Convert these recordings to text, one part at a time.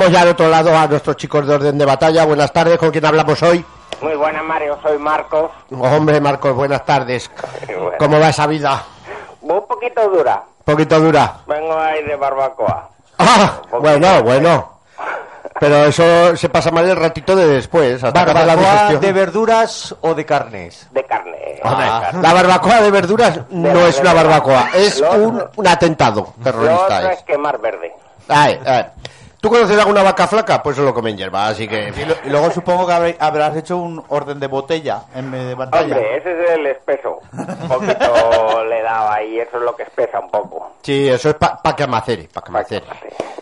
Tenemos ya al otro lado a nuestros chicos de orden de batalla. Buenas tardes, ¿con quién hablamos hoy? Muy buenas, Mario. Soy Marcos. Hombre, Marcos, buenas tardes. Bueno. ¿Cómo va esa vida? Un poquito dura. ¿Poquito dura? Vengo ahí de barbacoa. Ah, bueno, bueno. Pero eso se pasa mal el ratito de después. Hasta la ¿Barbacoa digestión. de verduras o de carnes? De carne. Hombre, de carne. La barbacoa de verduras no de es una barbacoa, es Lo un, otro- un atentado Lo terrorista. otro es. es quemar verde. Ay, ay. ¿Tú conoces alguna vaca flaca? Pues solo comen hierba, así que... Y, lo- y luego supongo que habré- habrás hecho un orden de botella en vez de pantalla. Hombre, ese es el espeso. Un poquito le daba ahí, eso es lo que espesa un poco. Sí, eso es para que amacere, para que Pa' amacere.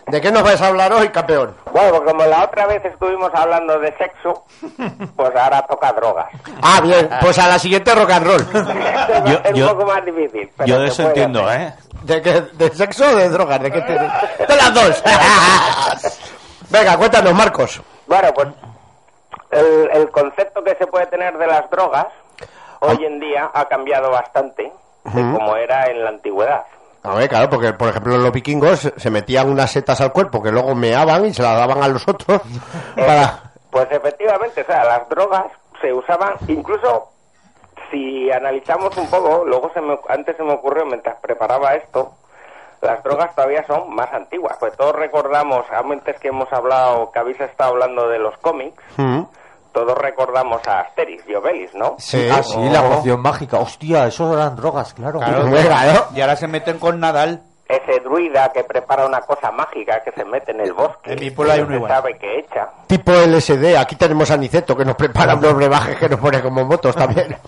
¿De qué nos vais a hablar hoy, campeón? Bueno, pues como la otra vez estuvimos hablando de sexo, pues ahora toca drogas. Ah, bien, pues a la siguiente rock and roll. Yo- es yo- un poco más difícil. pero Yo eso entiendo, hacer. ¿eh? ¿De, qué, ¿De sexo o de drogas? ¿De qué te... De las dos. Venga, cuéntanos, Marcos. Bueno, pues el, el concepto que se puede tener de las drogas hoy en día ha cambiado bastante de como era en la antigüedad. A ver, claro, porque por ejemplo los vikingos se metían unas setas al cuerpo que luego meaban y se las daban a los otros para... Pues efectivamente, o sea, las drogas se usaban incluso si analizamos un poco, luego se me, antes se me ocurrió mientras preparaba esto, las drogas todavía son más antiguas, pues todos recordamos, antes que hemos hablado, que habéis estado hablando de los cómics, Mm. todos recordamos a Asterix y Obelix, ¿no? Sí, ah, sí, la oh. poción mágica. Hostia, eso eran drogas, claro. ¿no? Y ahora se meten con Nadal. Ese druida que prepara una cosa mágica que se mete en el bosque. En mi pueblo hay uno no igual. sabe qué echa. Tipo LSD, aquí tenemos a Niceto que nos prepara unos brebajes que nos pone como motos también.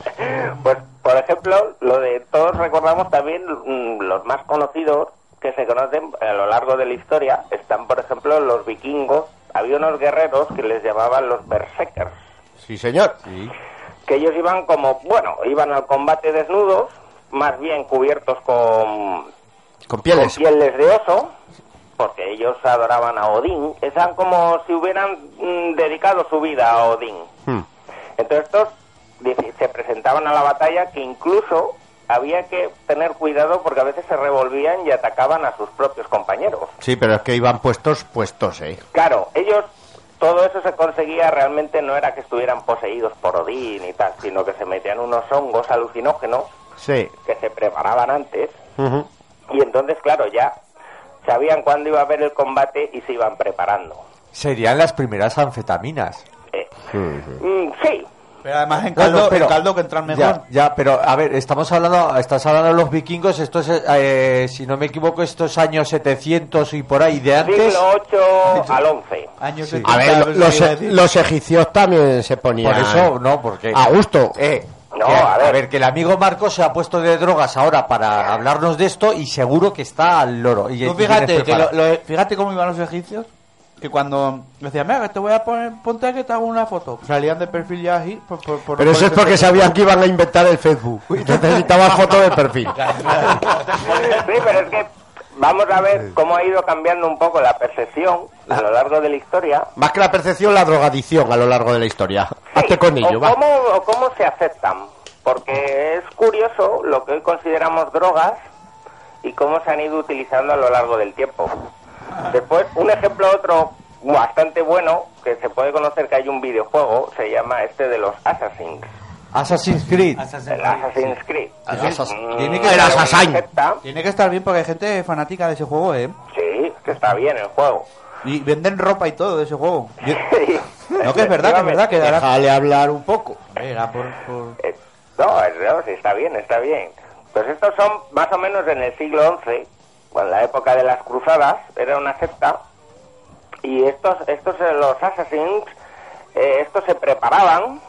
Pues, por ejemplo, lo de todos recordamos también mm, los más conocidos que se conocen a lo largo de la historia. Están, por ejemplo, los vikingos. Había unos guerreros que les llamaban los berserkers. Sí, señor. Que ellos iban como, bueno, iban al combate desnudos, más bien cubiertos con, Con con pieles. pieles de oso, porque ellos adoraban a Odín. Eran como si hubieran mm, dedicado su vida a Odín. Hmm. Entonces estos se presentaban a la batalla que incluso había que tener cuidado porque a veces se revolvían y atacaban a sus propios compañeros. Sí, pero es que iban puestos, puestos, ¿eh? Claro, ellos, todo eso se conseguía realmente no era que estuvieran poseídos por Odín y tal, sino que se metían unos hongos alucinógenos Sí. que se preparaban antes y entonces, claro, ya sabían cuándo iba a haber el combate y se iban preparando. Serían las primeras anfetaminas. Eh, mm, sí, Pero además en caldo, no, pero- en caldo que entran mejor. Ya, ya, pero a ver, estamos hablando, estás hablando de los vikingos, estos, eh, si no me equivoco, estos años 700 y por ahí de antes. siglo 8 al 11. Años Sí. 70, A ver, los, a los egipcios también se ponían... Por eso, no, porque. A gusto. Eh, No, que- a ver. que el amigo Marcos se ha puesto de drogas ahora para hablarnos de esto y seguro que está al loro. Y, fíjate, que lo- lo- fíjate cómo iban los egipcios. Que cuando decían, mira, que te voy a poner, ponte que te hago una foto. Salían de perfil ya así. Por, por- por- Pero eso es porque sabían que iban a inventar el Facebook. Y necesitaban foto de perfil. Sí, pero es que vamos a ver cómo ha ido cambiando un poco la percepción a lo largo de la historia. Más que la percepción, la drogadicción a lo largo de la historia. Hazte con ello, o va. cómo, o cómo se aceptan. Porque es curioso lo que hoy consideramos drogas y cómo se han ido utilizando a lo largo del tiempo. Después, un ejemplo otro bastante bueno, que se puede conocer que hay un videojuego, se llama este de los Assassins. Assassin's Creed. El Assassin's Creed. El Assassin- Mm, Tiene que- Assassin. Tiene que estar bien porque hay gente fanática de ese juego, ¿eh? Sí, que está bien el juego. Y venden ropa y todo de ese juego. Yo- Sí. no, que es verdad, que es verdad, que dará... Déjale hablar un poco. Venga, por, por- Eh, No, es- no, sí, está bien, está bien. Pues estos son más o menos en el siglo XI, o en la época de las cruzadas, era una secta, y estos, estos eh, los assassins, eh, estos se preparaban,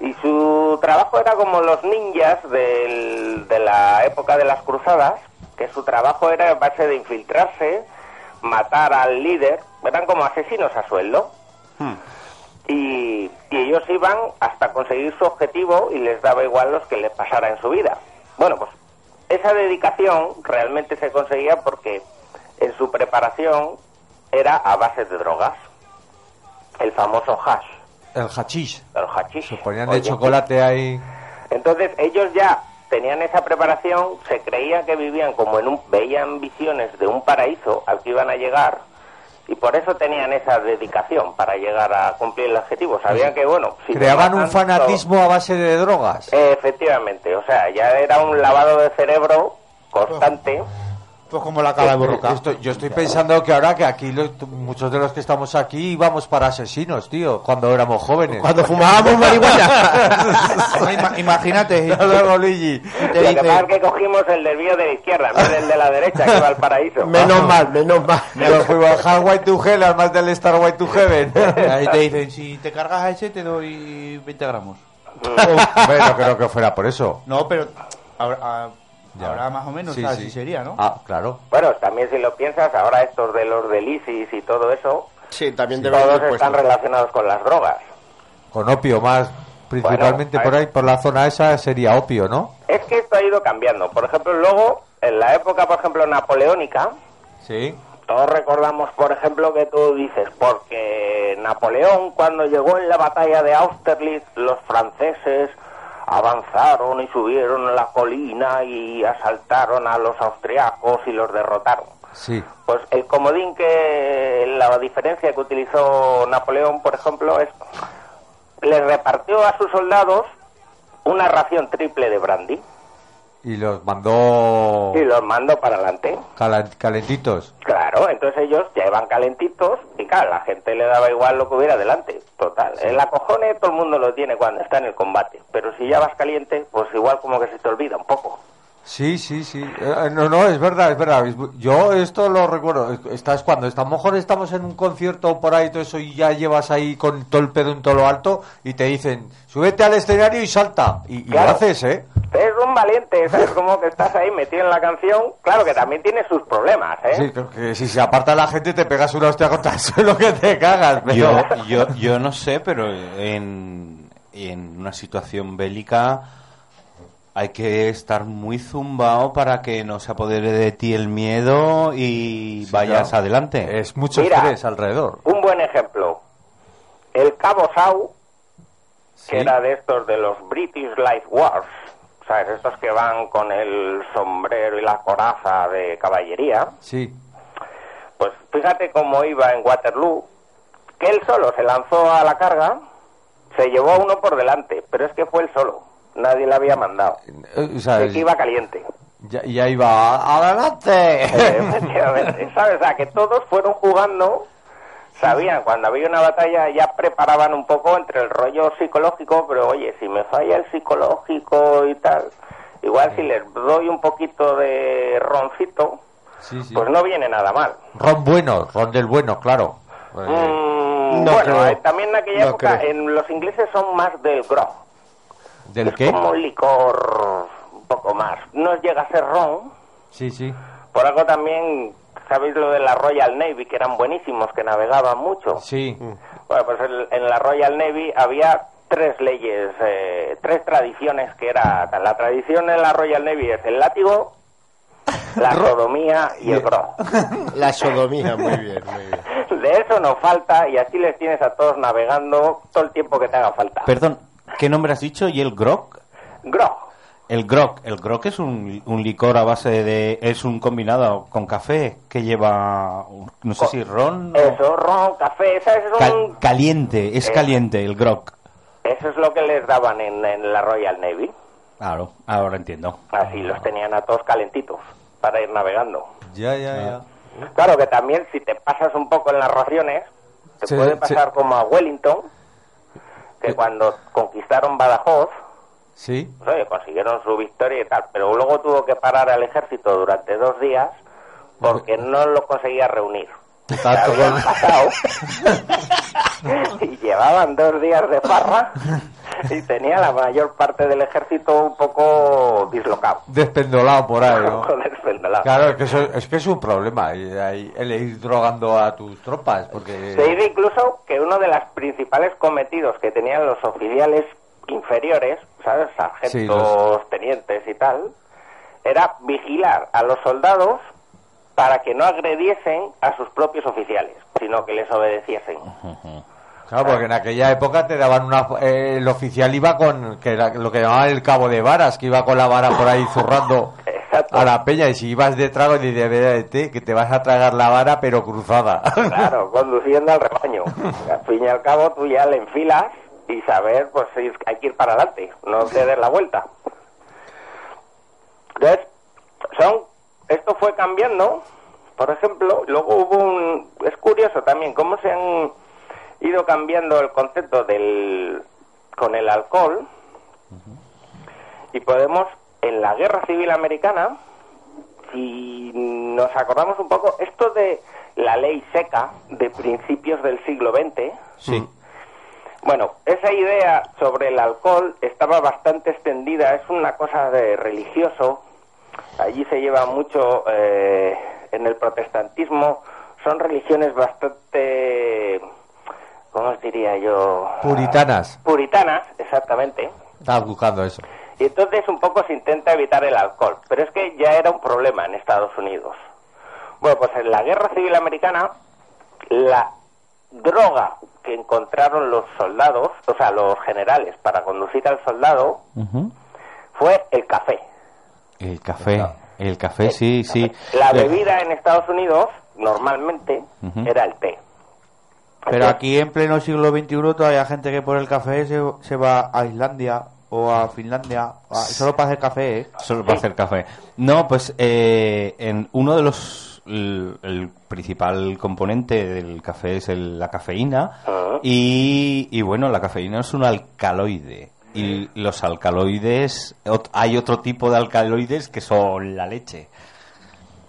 y su trabajo era como los ninjas del- de la época de las cruzadas, que su trabajo era en base de infiltrarse, matar al líder, eran como asesinos a sueldo y, y ellos iban hasta conseguir su objetivo y les daba igual los que les pasara en su vida. Bueno, pues esa dedicación realmente se conseguía porque en su preparación era a base de drogas. El famoso hash, El hachís. el hashish. Se ponían de chocolate ahí. Entonces ellos ya tenían esa preparación, se creían que vivían como en un, veían visiones de un paraíso al que iban a llegar Y por eso tenían esa dedicación para llegar a cumplir el objetivo. Sabían que, bueno, si Creaban un fanatismo a base de drogas. Efectivamente, o sea, ya era un lavado de cerebro constante. Pues como la cara de borroca. Esto- yo estoy pensando que ahora que aquí los- muchos de los que estamos aquí íbamos para asesinos, tío, cuando éramos jóvenes. Cuando fumábamos marihuana. Ima- Imagínate. Hasta luego, Luigi. te Lo dice- que pasa es que cogimos el desvío de la izquierda, no el de la derecha, que va al paraíso. menos mal, menos mal. Pero fuimos al Highway to Hell, al más del Star Way to Heaven. Ahí te dicen, si te cargas a ese te doy 20 gramos. Hombre, no creo que fuera por eso. No, pero ahora, ah, Ya. ahora más o menos Sí, así sí. sería, ¿no? Ah, claro. Bueno, también si lo piensas, ahora estos de los del ISIS y todo eso, Sí, también todos están puesto. relacionados con las drogas. Con opio más, principalmente Bueno, por ahí, por la zona esa sería opio, ¿no? Es que esto ha ido cambiando. Por ejemplo, luego, en la época, por ejemplo, napoleónica, Sí. todos recordamos, por ejemplo, que tú dices, porque Napoleón, cuando llegó en la batalla de Austerlitz, los franceses avanzaron y subieron la colina y asaltaron a los austriacos y los derrotaron. Sí. Pues el comodín que la diferencia que utilizó Napoleón, por ejemplo, es le repartió a sus soldados una ración triple de brandy Y los mandó y los mandó para adelante. cala- calentitos. Claro, entonces ellos ya iban calentitos y claro, la gente le daba igual lo que hubiera delante. Total, el acojone todo el mundo lo tiene cuando está en el combate, pero si ya vas caliente, pues igual como que se te olvida un poco. Sí, sí, sí. Eh, no, no, es verdad, es verdad. Yo esto lo recuerdo. Estás cuando a lo mejor estamos en un concierto por ahí y todo eso y ya llevas ahí con todo el pedo en todo lo alto y te dicen, súbete al escenario y salta. Y, y Claro. lo haces, ¿eh? Es un valiente, ¿sabes? Como que estás ahí metido en la canción. Claro que también tiene sus problemas, ¿eh? Sí, creo que si se aparta la gente te pegas una hostia contra el suelo que te cagas. Pero... Yo, yo, yo no sé, pero en, en una situación bélica hay que estar muy zumbado para que no se apodere de ti el miedo y Sí, vayas claro. adelante. Es mucho Mira. estrés alrededor. Un buen ejemplo. El Cabo Sau, que era de estos de los British Light Wars, ¿sabes? Estos que van con el sombrero y la coraza de caballería. Sí. Pues fíjate cómo iba en Waterloo, que él solo se lanzó a la carga, se llevó a uno por delante, pero es que fue él solo, nadie le había mandado. Eh, o sea, Es que iba caliente. ya, ya iba adelante. ¿sabes? O sea, que todos fueron jugando, sabían, cuando había una batalla ya preparaban un poco entre el rollo psicológico, pero oye, si me falla el psicológico y tal, igual si les doy un poquito de roncito, Sí, sí. pues no viene nada mal. Ron bueno, ron del bueno, claro. Mm, no bueno, creo. eh, también en aquella No época, creo. en los ingleses son más del grog. ¿Del es qué? como un licor un poco más. No llega a ser ron. Sí, sí. Por algo también, ¿sabéis lo de la Royal Navy? Que eran buenísimos, que navegaban mucho. Sí. Bueno, pues el- en la Royal Navy había tres leyes, eh, tres tradiciones que era... La tradición en la Royal Navy es el látigo, la sodomía y el grog. La sodomía, muy bien, muy bien. De eso no falta y así les tienes a todos navegando todo el tiempo que te haga falta. Perdón, ¿qué nombre has dicho? ¿Y el grog? Grog. El grog. El grog es un, un licor a base de... Es un combinado con café que lleva... No sé si ron... o- Eso, ron, café, ¿sabes? Es, Cal- un- caliente, es Eh. caliente el grog. eso es lo que les daban en, en la Royal Navy. Claro, ahora entiendo. Así los tenían a todos calentitos para ir navegando. Ya, ya, ya. Claro que también si te pasas un poco en las raciones, te Sí, puede sí. pasar como a Wellington, que cuando conquistaron Badajoz, Sí. pues, oye, consiguieron su victoria y tal, pero luego tuvo que parar al ejército durante dos días porque no lo conseguía reunir. Pasado y llevaban dos días de farra y tenía la mayor parte del ejército un poco dislocado, Despendolado por ahí, ¿no? Claro, es que, eso, es que es un problema el ir drogando a tus tropas, porque... Se dice incluso que uno de los principales cometidos que tenían los oficiales inferiores, ¿sabes? Sargentos, Sí, los- tenientes y tal, era vigilar a los soldados para que no agrediesen a sus propios oficiales, sino que les obedeciesen. Claro, porque en aquella época te daban una... eh, el oficial iba con... que era lo que llamaban el cabo de varas, que iba con la vara por ahí zurrando. a la peña y si ibas de trago dice vete que te vas a tragar la vara pero cruzada. Claro, conduciendo al rebaño. Al fin y al cabo tú ya le enfilas y saber, pues hay que ir para adelante, no te des la vuelta. Entonces, son, esto fue cambiando, por ejemplo, luego hubo un, es curioso también cómo se han ido cambiando el concepto del, con el alcohol, y podemos, en la guerra civil americana, si nos acordamos un poco, esto de la ley seca de principios del siglo XX, Sí. bueno, esa idea sobre el alcohol estaba bastante extendida, es una cosa de religioso, allí se lleva mucho eh, en el protestantismo, son religiones bastante, ¿cómo os diría yo? Puritanas. Puritanas, exactamente. Estaba buscando eso. Y entonces un poco se intenta evitar el alcohol, pero es que ya era un problema en Estados Unidos. Bueno, pues en la Guerra Civil Americana, la droga que encontraron los soldados, o sea, los generales para conducir al soldado, fue el café. El café. El café, sí, sí. La Eh, bebida en Estados Unidos, normalmente, era el té. Pero aquí en pleno siglo XXI todavía hay gente que por el café se, se va a Islandia o a Finlandia a- solo para hacer café, ¿eh? Solo para hacer café. No, pues eh, en uno de los. El, el principal componente del café es el- la cafeína. Ah. Y, y bueno, la cafeína es un alcaloide. Y los alcaloides. ot- Hay otro tipo de alcaloides que son la leche.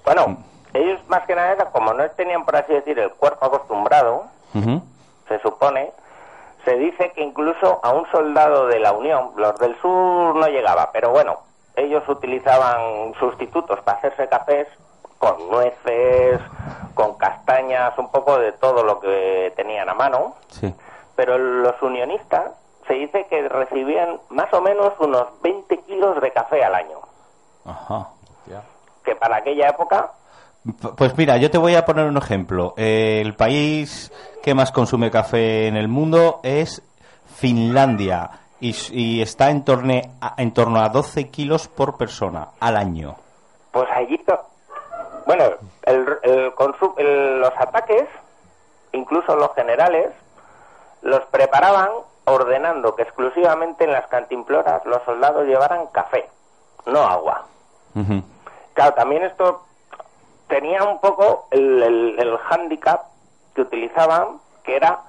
Bueno, ellos más que nada, como no tenían, por así decir, el cuerpo acostumbrado, Se supone, se dice que incluso a un soldado de la Unión, los del sur no llegaba, pero bueno, ellos utilizaban sustitutos para hacerse cafés con nueces, con castañas, un poco de todo lo que tenían a mano, Sí. pero los unionistas se dice que recibían más o menos unos 20 kilos de café al año, Ajá. que para aquella época Pues mira, yo te voy a poner un ejemplo. El país que más consume café en el mundo es Finlandia y, está en, torne a- en torno a 12 kilos por persona al año. Pues allí, bueno, el, el el- los ataques, incluso los generales, los preparaban ordenando que exclusivamente en las cantimploras los soldados llevaran café, no agua. Claro, también esto tenía un poco el, el, el hándicap que utilizaban, que era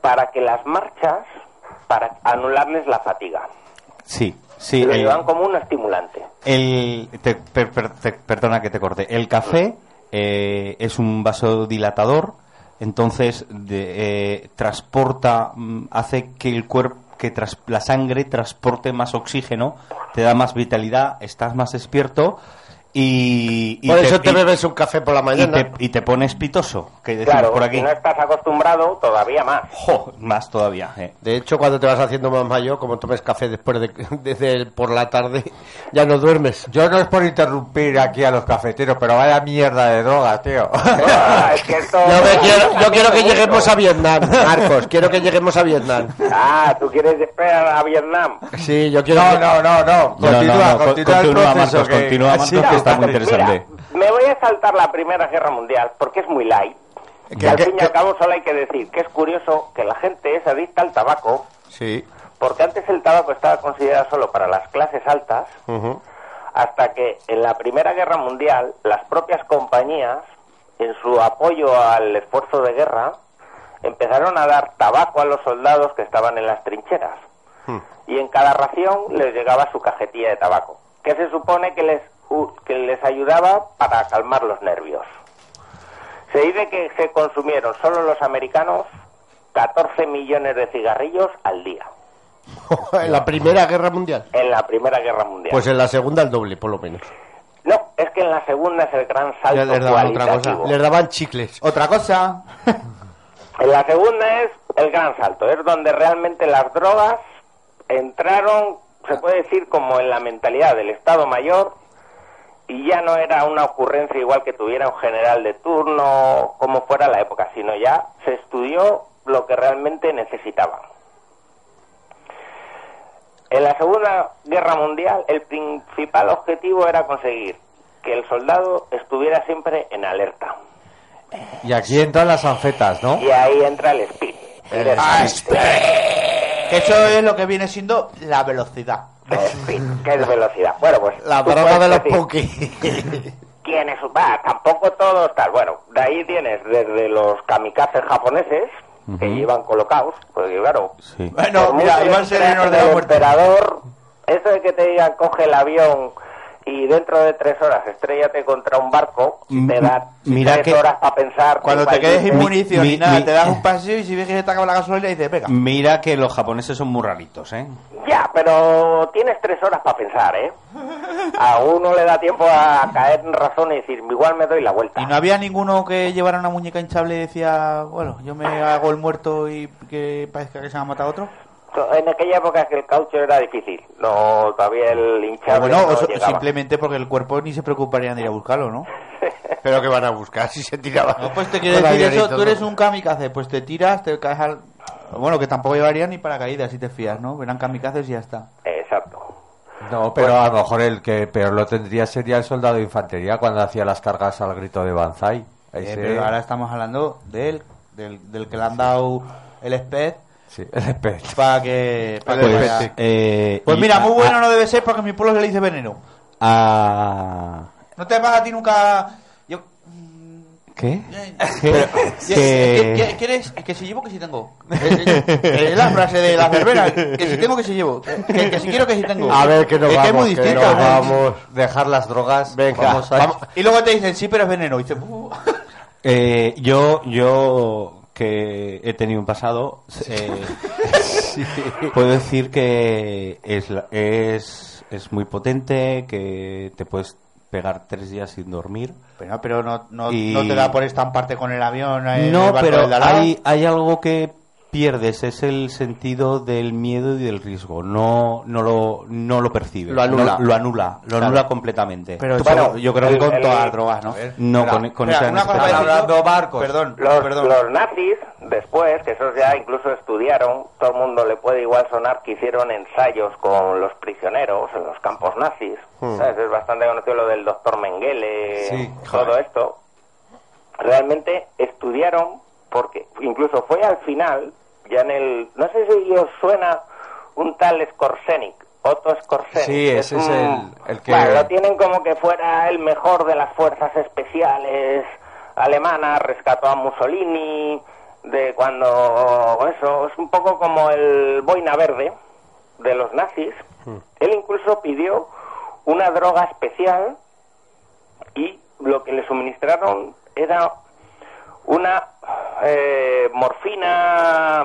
para que las marchas, para anularles la fatiga. Sí, sí. lo llevaban como un estimulante. El, te- per- per- te- perdona que te corte. El café eh, es un vasodilatador, entonces de- eh, transporta, mm, hace que el cuerpo, que tras- la sangre transporte más oxígeno, te da más vitalidad, estás más despierto y, y Por eso te y- bebes un café por la y mañana. te, y te pones pitoso, que decimos Claro, por aquí. si no estás acostumbrado, todavía más. Jo, más todavía. eh. De hecho, cuando te vas haciendo más mayor, como tomes café después de, desde el- por la tarde, ya no duermes. Yo no es por interrumpir aquí a los cafeteros, pero vaya mierda de droga, tío. Ah, es que esto- Yo, me quiero, yo quiero que lleguemos a Vietnam, Marcos, quiero que lleguemos a Vietnam. Ah, ¿tú quieres esperar a Vietnam? Sí, yo quiero No, no, no, no. No, no, Continúa, no, co- continúa, el continúa, proceso Marcos, que- continúa, Marcos, que está muy Mira, me voy a saltar la Primera Guerra Mundial porque es muy light. Que- Y al fin y al cabo solo hay que decir que es curioso que la gente es adicta al tabaco, Sí. porque antes el tabaco estaba considerado solo para las clases altas, hasta que en la Primera Guerra Mundial las propias compañías, en su apoyo al esfuerzo de guerra, empezaron a dar tabaco a los soldados que estaban en las trincheras. Hmm. Y en cada ración les llegaba su cajetilla de tabaco, que se supone que les, que les ayudaba para calmar los nervios. Se dice que se consumieron solo los americanos 14 millones de cigarrillos al día en la Primera Guerra Mundial. en la Primera Guerra Mundial. Pues en la segunda el doble, por lo menos. No, es que en la segunda es el gran salto Ya les daban otra cosa. cualitativo. Les daban chicles. Otra cosa. En la segunda es el gran salto, es donde realmente las drogas entraron, se puede decir, como en la mentalidad del Estado Mayor y ya no era una ocurrencia igual que tuviera un general de turno, como fuera la época, sino ya se estudió lo que realmente necesitaban. En la Segunda Guerra Mundial el principal objetivo era conseguir que el soldado estuviera siempre en alerta. Y aquí entran las anfetas, ¿no? Y ahí entra el speed. El Ah, speed. Que eso es lo que viene siendo la velocidad. Que es velocidad. Bueno, pues. La puedes de los punky. ¿Quién es? Va, tampoco todos tal. Bueno, de ahí tienes desde los kamikazes japoneses que llevan colocados, porque claro. Sí. Bueno, por mira, mucho Iván que Serenor creas de en la el muerte. emperador, eso de que te digan coge el avión y dentro de tres horas estrellate contra un barco, te da mira tres que- horas para pensar. Cuando te quedes sin munición mi- ni nada, mi- te das un paseo y si ves que se te acaba la gasolina, dices, venga. Mira que los japoneses son muy raritos, ¿eh? Ya, pero tienes tres horas para pensar, ¿eh? A uno le da tiempo a caer en razón y decir, igual me doy la vuelta. Y no había ninguno que llevara una muñeca hinchable y decía, bueno, yo me hago el muerto y que parezca que se ha matado otro. En aquella época que el caucho era difícil, no todavía el hinchable bueno, no o simplemente porque el cuerpo ni se preocuparía de ir a buscarlo, ¿no? Pero que van a buscar si se tiraba. No, pues te quiero decir eso, tú eres un kamikaze, pues te tiras, te caes al... Bueno, que tampoco llevaría ni paracaídas si te fías, ¿no? Verán kamikazes y ya está. Exacto. No, pero a lo mejor el que peor lo tendría sería el soldado de infantería cuando hacía las cargas al grito de Banzai. Eh, pero ahora estamos hablando de él, del, del que le han dado el SPED Sí, el espe- para que... para que Pues, vaya. eh, Pues mira, a- muy bueno no debe ser porque a mi pueblo se le dice veneno. a- No te vas a ti nunca... Yo... ¿Qué? Eh, ¿Qué? ¿Qué- Que- qué- ¿Quieres? Que si llevo, que si tengo. Es la frase de la verbena. Que si tengo, que si llevo. Que, que si quiero, que si tengo. A ver, que nos es que es vamos, muy que distinto. nos ¿no? vamos. dejar las drogas. Venga, vamos a- vamos. Y luego te dicen, sí, pero es veneno. Y dices, "Uh". Eh, yo, yo que he tenido un pasado, eh, puedo decir que es, es, es muy potente, que te puedes pegar tres días sin dormir. Pero, pero no, no, Y- no te da por estamparte con el avión. el No, barco pero hay, hay algo que pierdes, es el sentido del miedo y del riesgo. No, no, lo, no lo percibes. Lo anula. No- lo anula, lo Claro. anula completamente. Pero Bueno, yo creo que con el- todas las drogas, ¿no? con, con Espera, esa una cosa Hablando barcos. Perdón, Los, perdón. los nazis, después, que esos ya incluso estudiaron, todo el mundo le puede igual sonar que hicieron ensayos con los prisioneros en los campos nazis. Hmm. ¿Sabes? Es bastante conocido lo del doctor Mengele, Sí, todo joder. esto. Realmente estudiaron, porque incluso fue al final, ya en el... No sé si os suena un tal Skorsenik, Otto Skorsenik. Sí, ese es el- el que- Bueno, lo tienen como que fuera el mejor de las fuerzas especiales alemanas, rescató a Mussolini, de cuando eso, es un poco como el boina verde de los nazis. Él incluso pidió una droga especial y lo que le suministraron era una eh, morfina,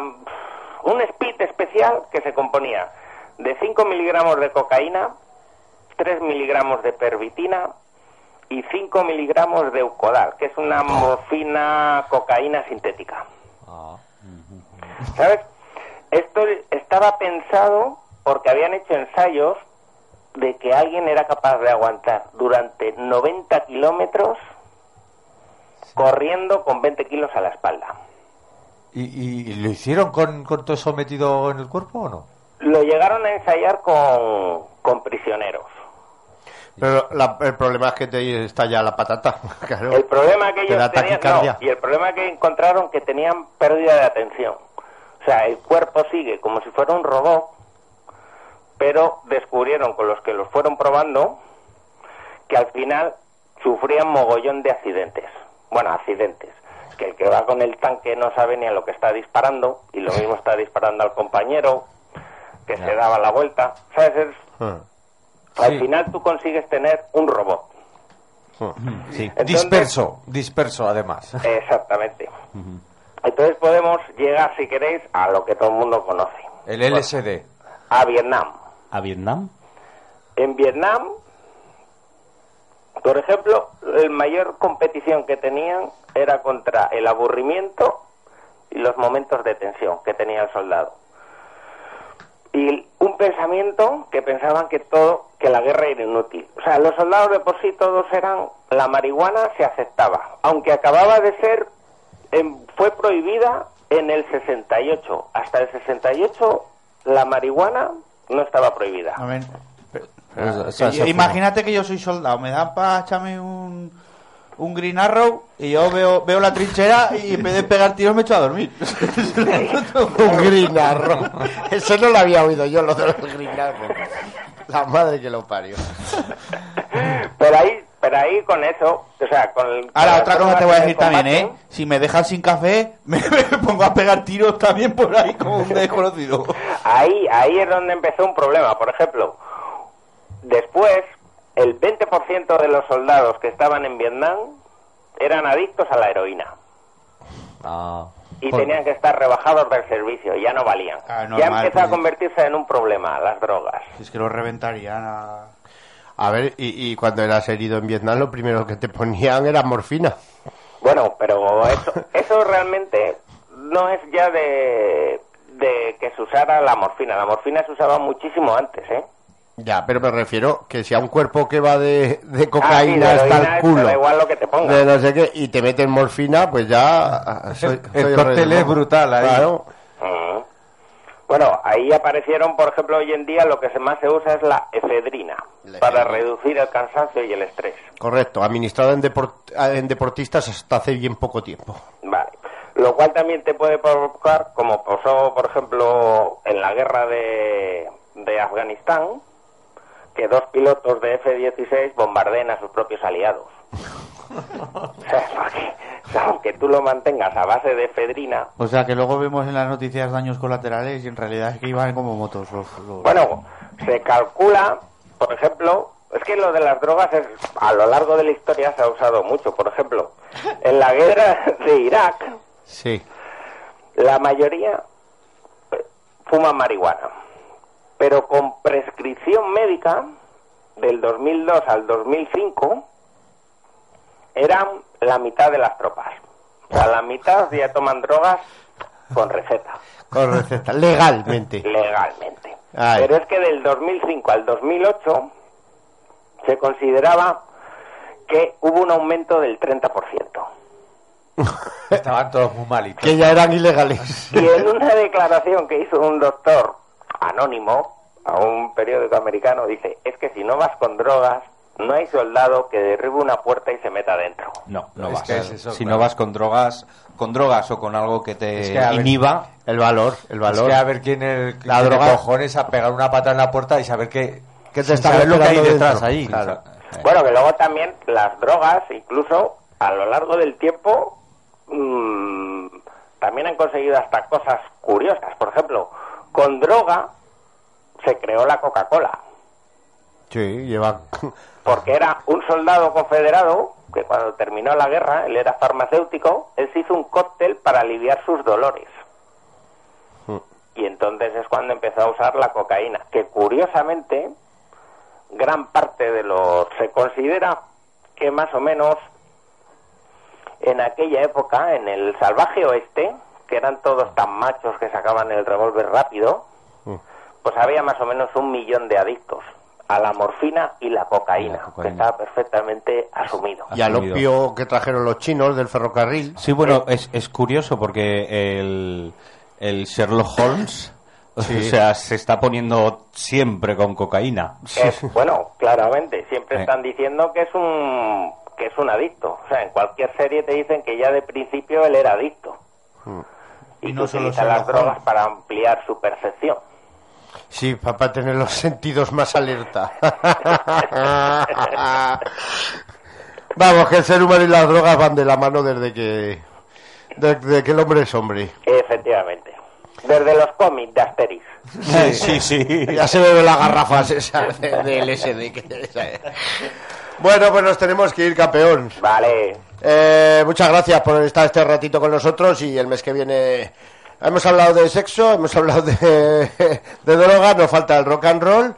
un speed especial que se componía de 5 miligramos de cocaína, 3 miligramos de pervitina y 5 miligramos de eucodal, que es una morfina cocaína sintética. ¿Sabes? Esto estaba pensado porque habían hecho ensayos de que alguien era capaz de aguantar durante 90 kilómetros corriendo con 20 kilos a la espalda. ¿Y, y- lo hicieron con, con todo eso metido en el cuerpo o no? Lo llegaron a ensayar con, con prisioneros. Pero la- el problema es que te estalla la patata. Claro. El problema que Te da ellos tenían, taquicardia. no, y el problema que encontraron que tenían pérdida de atención. O sea, el cuerpo sigue como si fuera un robot, pero descubrieron con los que los fueron probando que al final sufrían mogollón de accidentes. Bueno, accidentes. Que el que va con el tanque no sabe ni a lo que está disparando y lo mismo está disparando al compañero que se daba la vuelta. ¿Sabes? Es- Ah, al Sí. final tú consigues tener un robot. ah. Sí. Entonces- disperso, disperso además. Exactamente. Entonces podemos llegar, si queréis, a lo que todo el mundo conoce. El LSD. A Vietnam. ¿A Vietnam? En Vietnam, por ejemplo, mayor competición que tenían era contra el aburrimiento y los momentos de tensión que tenía el soldado. Y un pensamiento que pensaban que todo, que la guerra era inútil. O sea, los soldados de por sí todos eran, la marihuana se aceptaba, aunque acababa de ser, en- fue prohibida en el 68. Hasta el 68 la marihuana no estaba prohibida. A ver, Pues, O sea, que se yo- fuma. imagínate que yo soy soldado, me dan para echarme un, un Green Arrow y yo veo, veo la trinchera y en vez de pegar tiros me echo a dormir. Un grinarro. Eso no lo había oído yo, lo de los grinarros. La madre que lo parió. Pero ahí, pero ahí con eso, o sea, con el... Ahora, con otra cosa te voy a decir también, ¿eh? Si me dejan sin café, me, me pongo a pegar tiros también por ahí como un desconocido. Ahí, ahí es donde empezó un problema. Por ejemplo, después, el 20% de los soldados que estaban en Vietnam eran adictos a la heroína. Ah. Y Por- tenían que estar rebajados del servicio, ya no valían. Ah, ya empezó a convertirse en un problema, las drogas. Es que lo reventarían a... A ver, y, y cuando eras herido en Vietnam, lo primero que te ponían era morfina. Bueno, pero eso, eso realmente no es ya de, de que se usara la morfina. La morfina se usaba muchísimo antes, ¿eh? Ya, pero me refiero que si a un cuerpo que va de, de Ah, sí, cocaína de hasta el culo, Da igual lo que te ponga. de no sé qué, y te meten morfina, pues ya... ah, soy- El soy cóctel es brutal ahí. Claro. Mm. Bueno, ahí aparecieron, por ejemplo, hoy en día lo que se- más se usa es la efedrina La para efedrina. reducir el cansancio y el estrés. Correcto, administrada en, deport- en deportistas hasta hace bien poco tiempo. Vale. Lo cual también te puede provocar, como pasó, por ejemplo, en la guerra de, de Afganistán, que dos pilotos de F-16 bombardeen a sus propios aliados. o sea, porque, o sea, aunque tú lo mantengas a base de efedrina, O sea, que luego vemos en las noticias daños colaterales y en realidad es que iban como motos los... los- Bueno, se calcula, por ejemplo, es que lo de las drogas es, a lo largo de la historia se ha usado mucho. Por ejemplo, en la guerra de Irak, Sí. la mayoría eh, fuma marihuana, pero con prescripción médica del 2002 al 2005 eran la mitad de las tropas. O sea, la mitad ya toman drogas con receta Con receta, legalmente. legalmente. Ay. Pero es que del 2005 al 2008 se consideraba que hubo un aumento del 30%. Estaban todos muy malitos. Que ya eran ilegales. Y en una declaración que hizo un doctor anónimo a un periódico americano dice, es que si no vas con drogas, no hay soldado que derribe una puerta y se meta dentro. No, no Es vas. que es eso, si claro. no vas con drogas, con drogas o con algo que te Es que, a ver, inhiba, El valor, el Es valor. que a ver quién es La la droga- cojones a pegar una pata en la puerta y saber que, Que te está saber lo que hay detrás dentro. ahí. Claro. Bueno, que luego también las drogas, incluso a lo largo del tiempo, mm, también han conseguido hasta cosas curiosas. Por ejemplo, con droga se creó la Coca-Cola, Sí, lleva... porque era un soldado confederado que cuando terminó la guerra, él era farmacéutico, él se hizo un cóctel para aliviar sus dolores. Y entonces es cuando empezó a usar la cocaína, que curiosamente gran parte de los se considera que más o menos en aquella época, en el salvaje oeste, que eran todos tan machos que sacaban el revólver rápido, pues había más o menos un millón de adictos a la morfina y la cocaína, Y la cocaína. que estaba perfectamente asumido. Y al opio que trajeron los chinos del ferrocarril. Sí, bueno, es, es curioso porque el, el Sherlock Holmes, o sea, se está poniendo siempre con cocaína. Es, bueno, claramente, siempre Eh. están diciendo que es un que es un adicto. O sea, en cualquier serie te dicen que ya de principio él era adicto. Y, Y no que solo utiliza las drogas para ampliar su percepción. Sí, para tener los sentidos más alerta. Vamos, que el ser humano y las drogas van de la mano desde que... Desde que el hombre es hombre. Efectivamente. Desde los cómics de Asterix. Sí, sí, sí. Ya se bebe las garrafas esas de, de LSD. que- Bueno, pues nos tenemos que ir, campeón. Vale. Eh, muchas gracias por estar este ratito con nosotros y el mes que viene hemos hablado de sexo, hemos hablado de, de drogas, nos falta el rock and roll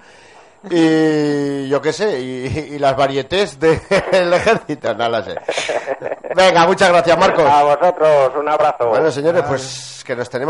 y yo qué sé, y, y las varietés del ejército, no lo sé. Venga, muchas gracias Marcos. A vosotros, un abrazo. Bueno señores, pues que nos tenemos